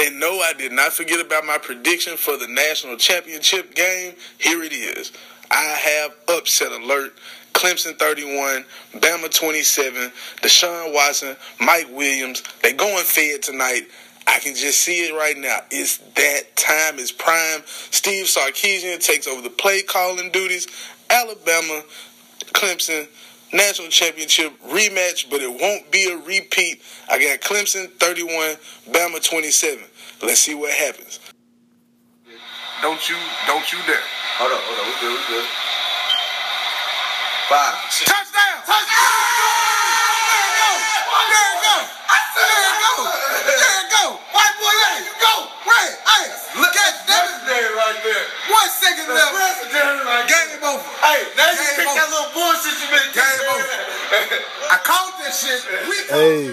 And no, I did not forget about my prediction for the national championship game. Here it is. I have upset alert. Clemson 31, Bama 27, Deshaun Watson, Mike Williams. They going fed tonight. I can just see it right now. It's that time. It's prime. Steve Sarkisian takes over the play calling duties. Alabama, Clemson, national championship rematch, but it won't be a repeat. I got Clemson 31, Bama 27. Let's see what happens. Don't you, don't you dare. Hold on, hold on. We good, we good. Five. Touchdown! Touchdown! There it go! There it go! There it go! There it go! White boy, hey, go! Ray, hey, look at that. There right there. One second left. President. Game over. Hey, now you Game pick that little bullshit you been Game over. I called that shit. We Hey,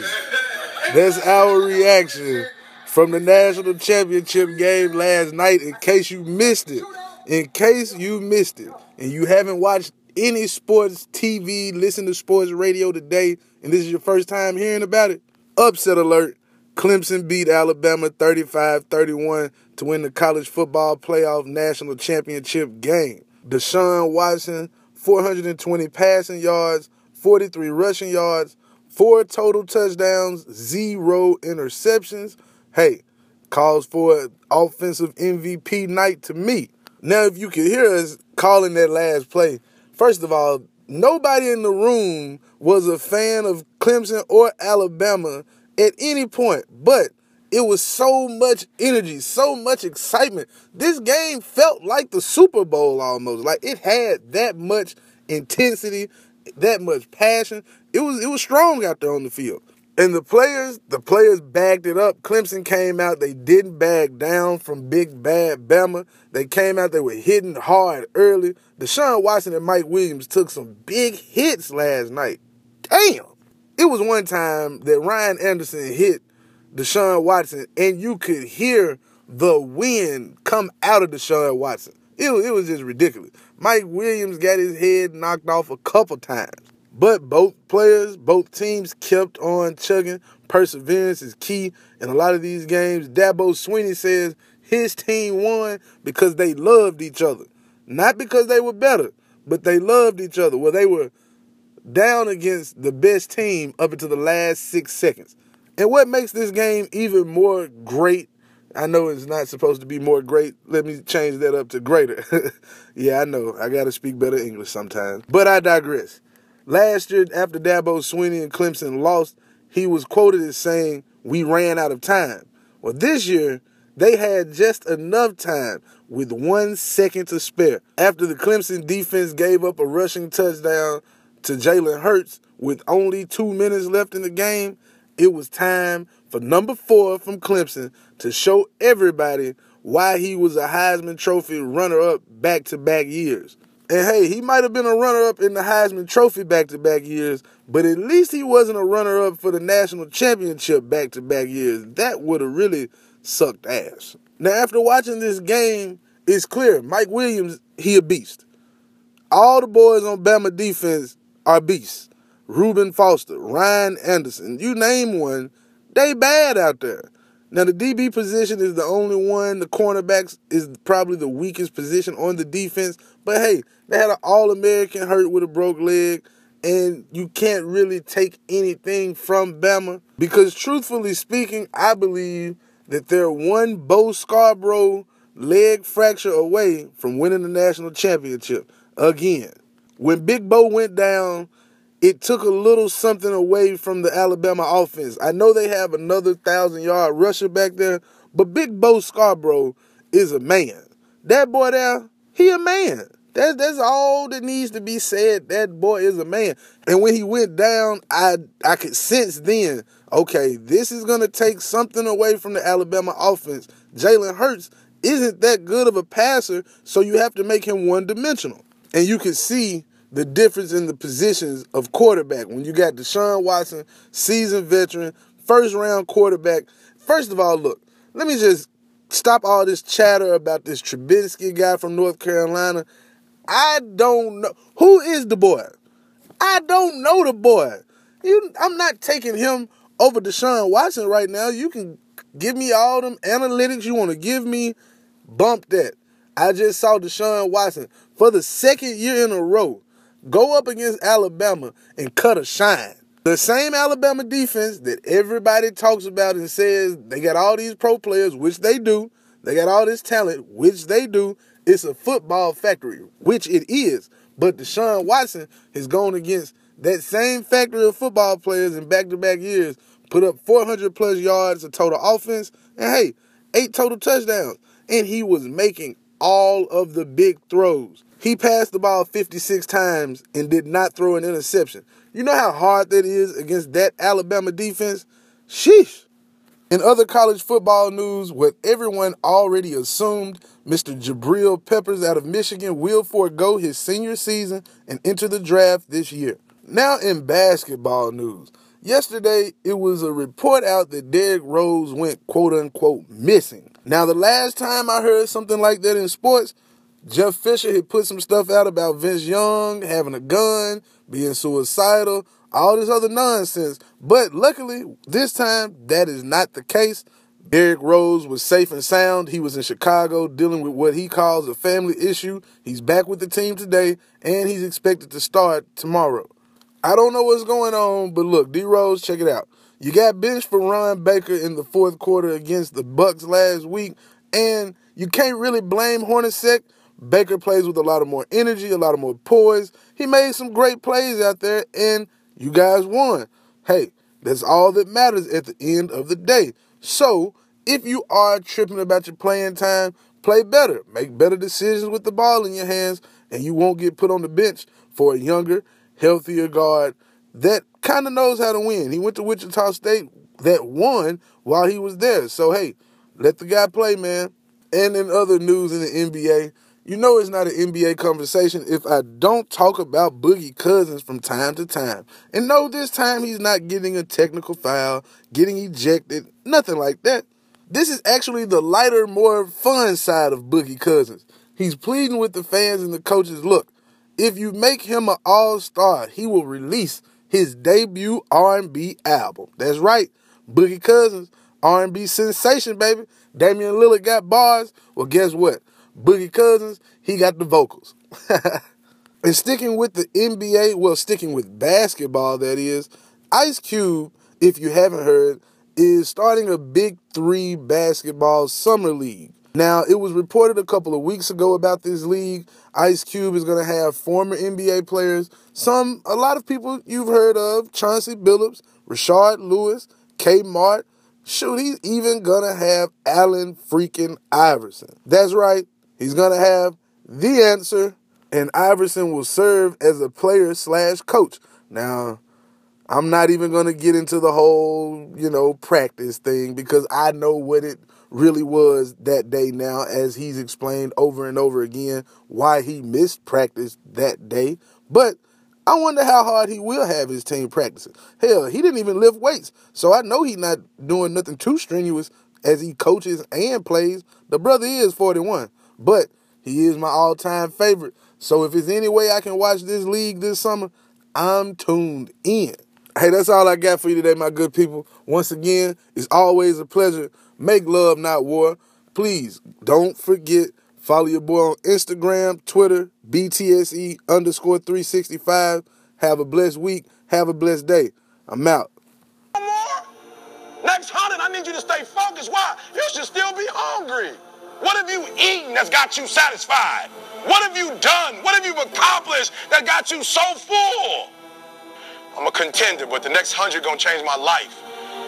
that's our reaction from the national championship game last night. In case you missed it, in case you missed it, and you haven't watched any sports TV, listen to sports radio today, and this is your first time hearing about it, upset alert. Clemson beat Alabama 35 31 to win the college football playoff national championship game. Deshaun Watson, 420 passing yards, 43 rushing yards, four total touchdowns, zero interceptions. Hey, calls for an offensive MVP night to me. Now, if you could hear us calling that last play, first of all, nobody in the room was a fan of Clemson or Alabama at any point, but it was so much energy, so much excitement. This game felt like the Super Bowl almost. Like it had that much intensity, that much passion. It was it was strong out there on the field. And the players, the players bagged it up. Clemson came out, they didn't bag down from big bad Bama. They came out, they were hitting hard early. Deshaun Watson and Mike Williams took some big hits last night. Damn. It was one time that Ryan Anderson hit Deshaun Watson, and you could hear the wind come out of Deshaun Watson. It it was just ridiculous. Mike Williams got his head knocked off a couple times. But both players, both teams kept on chugging. Perseverance is key in a lot of these games. Dabo Swinney says his team won because they loved each other. Not because they were better, but they loved each other. Well, they were down against the best team up until the last six seconds. And what makes this game even more great, I know it's not supposed to be more great. Let me change that up to greater. yeah, I know. I got to speak better English sometimes. But I digress. Last year, after Dabo Swinney and Clemson lost, he was quoted as saying, We ran out of time. Well, this year, they had just enough time with one second to spare. After the Clemson defense gave up a rushing touchdown to Jalen Hurts with only two minutes left in the game, it was time for number four from Clemson to show everybody why he was a Heisman Trophy runner up back to back years. And hey, he might have been a runner up in the Heisman Trophy back to back years, but at least he wasn't a runner up for the national championship back to back years. That would have really sucked ass. Now, after watching this game, it's clear Mike Williams, he a beast. All the boys on Bama defense are beasts. Reuben Foster, Ryan Anderson, you name one, they bad out there. Now the DB position is the only one. The cornerbacks is probably the weakest position on the defense. But hey, they had an All-American hurt with a broke leg, and you can't really take anything from Bama because, truthfully speaking, I believe that they're one Bo Scarborough leg fracture away from winning the national championship again. When Big Bo went down, it took a little something away from the Alabama offense. I know they have another thousand yard rusher back there, but Big Bo Scarborough is a man. That boy there, he a man. That's that's all that needs to be said. That boy is a man. And when he went down, I I could sense then, okay, this is gonna take something away from the Alabama offense. Jalen Hurts isn't that good of a passer, so you have to make him one dimensional. And you can see the difference in the positions of quarterback. When you got Deshaun Watson, seasoned veteran, first round quarterback. First of all, look, let me just stop all this chatter about this Trubisky guy from North Carolina. I don't know who is the boy. I don't know the boy. You, I'm not taking him over Deshaun Watson right now. You can Give me all them analytics you want to give me. Bump that. I just saw Deshaun Watson for the second year in a row go up against Alabama and cut a shine. The same Alabama defense that everybody talks about and says they got all these pro players, which they do. They got all this talent, which they do. It's a football factory, which it is. But Deshaun Watson has gone against that same factory of football players in back to back years, put up 400 plus yards of total offense, and hey, eight total touchdowns. And he was making all of the big throws. He passed the ball 56 times and did not throw an interception. You know how hard that is against that Alabama defense? Sheesh. In other college football news, what everyone already assumed, Mr. Jabril Peppers out of Michigan will forego his senior season and enter the draft this year. Now, in basketball news, yesterday it was a report out that Derrick Rose went quote unquote missing. Now, the last time I heard something like that in sports, Jeff Fisher had put some stuff out about Vince Young having a gun, being suicidal, all this other nonsense. But luckily, this time, that is not the case. Derrick Rose was safe and sound. He was in Chicago dealing with what he calls a family issue. He's back with the team today, and he's expected to start tomorrow. I don't know what's going on, but look, D Rose, check it out. You got benched for Ron Baker in the fourth quarter against the Bucks last week, and you can't really blame Hornacek Baker plays with a lot of more energy, a lot of more poise. He made some great plays out there, and you guys won. Hey, that's all that matters at the end of the day. So, if you are tripping about your playing time, play better. Make better decisions with the ball in your hands, and you won't get put on the bench for a younger, healthier guard that kind of knows how to win. He went to Wichita State that won while he was there. So, hey, let the guy play, man. And in other news in the NBA, you know it's not an NBA conversation if I don't talk about Boogie Cousins from time to time. And no, this time he's not getting a technical foul, getting ejected, nothing like that. This is actually the lighter, more fun side of Boogie Cousins. He's pleading with the fans and the coaches, look, if you make him an all-star, he will release his debut R&B album. That's right, Boogie Cousins, R&B sensation, baby. Damian Lillard got bars. Well, guess what? Boogie Cousins, he got the vocals. and sticking with the NBA, well, sticking with basketball, that is, Ice Cube, if you haven't heard, is starting a Big Three basketball summer league. Now, it was reported a couple of weeks ago about this league. Ice Cube is going to have former NBA players, some, a lot of people you've heard of, Chauncey Billups, Rashard Lewis, Kmart. Shoot, he's even going to have Allen freaking Iverson. That's right, He's going to have the answer, and Iverson will serve as a player slash coach. Now, I'm not even going to get into the whole, you know, practice thing because I know what it really was that day now, as he's explained over and over again why he missed practice that day. But I wonder how hard he will have his team practicing. Hell, he didn't even lift weights, so I know he's not doing nothing too strenuous as he coaches and plays. The brother is 41. But he is my all time favorite. So if there's any way I can watch this league this summer, I'm tuned in. Hey, that's all I got for you today, my good people. Once again, it's always a pleasure. Make love, not war. Please don't forget, follow your boy on Instagram, Twitter, BTSE underscore 365. Have a blessed week. Have a blessed day. I'm out. Next hundred, I need you to stay focused. Why? You should still be hungry. What have you eaten that's got you satisfied? What have you done? What have you accomplished that got you so full? I'm a contender, but the next hundred gonna change my life.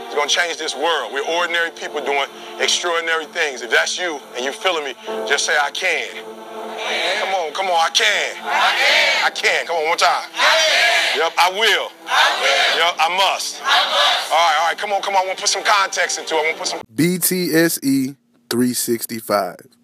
It's gonna change this world. We're ordinary people doing extraordinary things. If that's you and you feeling me, just say I can. Come on, come on, I can. I can. I can. Come on, one time. I can. Yep, I will. I will. Yep, I must. I must. All right, all right, come on, come on. I want to put some context into it. I want to put some BTSE 365.